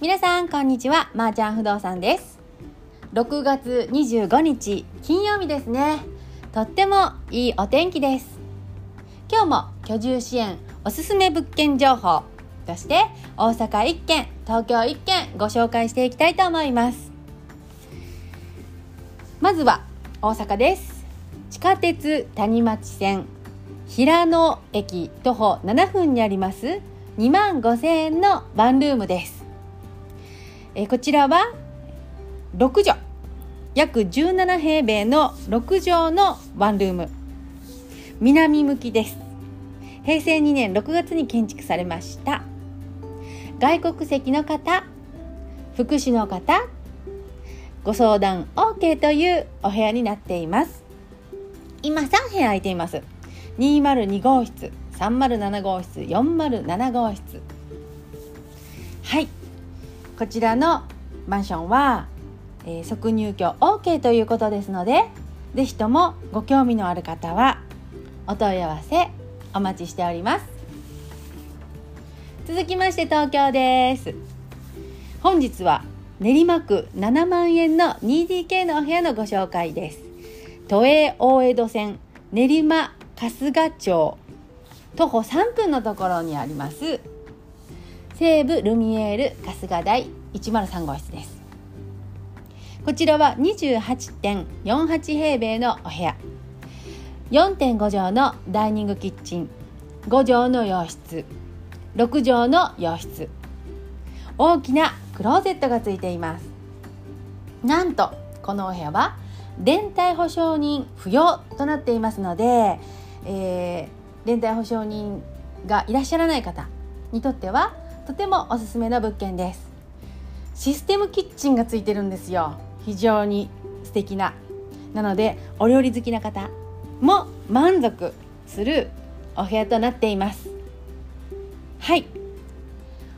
皆さんこんにちは。まー、ちゃん不動産です。6月25日金曜日ですね。とってもいいお天気です。今日も居住支援おすすめ物件情報として大阪1軒東京1軒ご紹介していきたいと思います。まずは大阪です。地下鉄谷町線平野駅徒歩7分にあります2万5000円のワンルームです。えこちらは6畳約17平米の6畳のワンルーム。南向きです。平成2年6月に建築されました。外国籍の方福祉の方ご相談 OK というお部屋になっています。今3部屋空いています。202号室307号室407号室。はい。こちらのマンションは、えー、即入居 OK ということですので是非ともご興味のある方はお問い合わせお待ちしております。続きまして東京です。本日は練馬区7万円の 2DK のお部屋のご紹介です。都営大江戸線練馬春日町徒歩3分のところにあります西武ルミエール春日台103号室です。こちらは28.48平米のお部屋。4.5畳のダイニングキッチン。5畳の洋室。6畳の洋室。大きなクローゼットがついています。なんとこのお部屋は連帯保証人不要となっていますので、えー、連帯保証人がいらっしゃらない方にとってはとてもおすすめの物件です。システムキッチンがついてるんですよ。非常に素敵な。なのでお料理好きな方も満足するお部屋となっています。はい。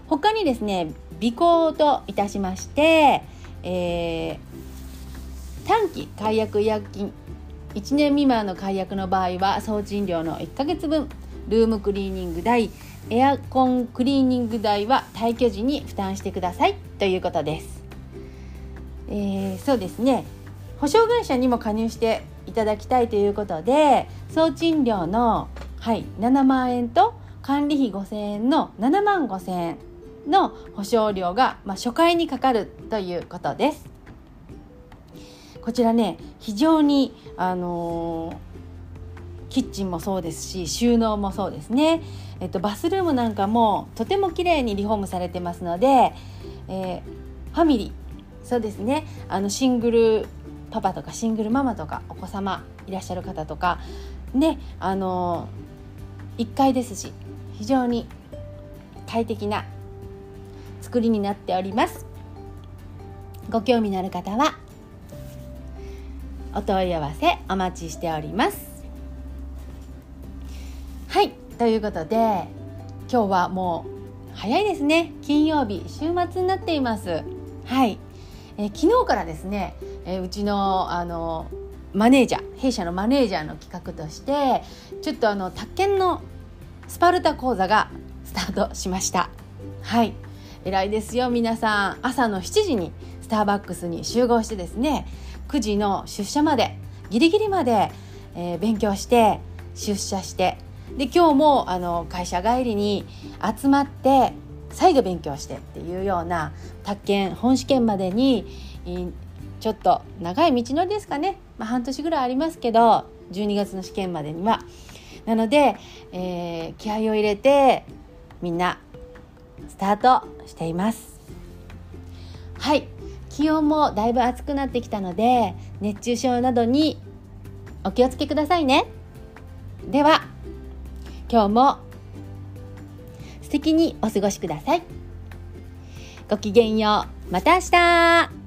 他にですね備考といたしまして、えー、短期解約違約金。1年未満の解約の場合は総賃料の1ヶ月分。ルームクリーニング代エアコンクリーニング代は退去時に負担してください。ということです、えー、そうですね。保証会社にも加入していただきたいということで総賃料の、はい、7万円と管理費5000円の7万5000円の保証料が、まあ、初回にかかるということです。こちらね非常にあのーキッチンもそうですし収納もそうですね、えっと、バスルームなんかもとても綺麗にリフォームされてますので、えー、ファミリー。そうですね。あのシングルパパとかシングルママとかお子様いらっしゃる方とかねあの1階ですし非常に快適な作りになっております。ご興味のある方はお問い合わせお待ちしております。ということで今日はもう早いですね。金曜日週末になっています。はい、えー、昨日からですね、えー、うちのあのマネージャー弊社のマネージャーの企画としてちょっとあの宅建のスパルタ講座がスタートしました。はい。偉いですよ皆さん。朝の7時にスターバックスに集合してですね9時の出社までギリギリまで、えー、勉強して出社してで今日もあの会社帰りに集まって再度勉強してっていうような宅建本試験までにちょっと長い道のりですかね、まあ、半年ぐらいありますけど12月の試験までには。なので、えー、気合を入れてみんなスタートしています。はい気温もだいぶ暑くなってきたので熱中症などにお気をつけくださいね。では今日も素敵にお過ごしください。ごきげんよう。また明日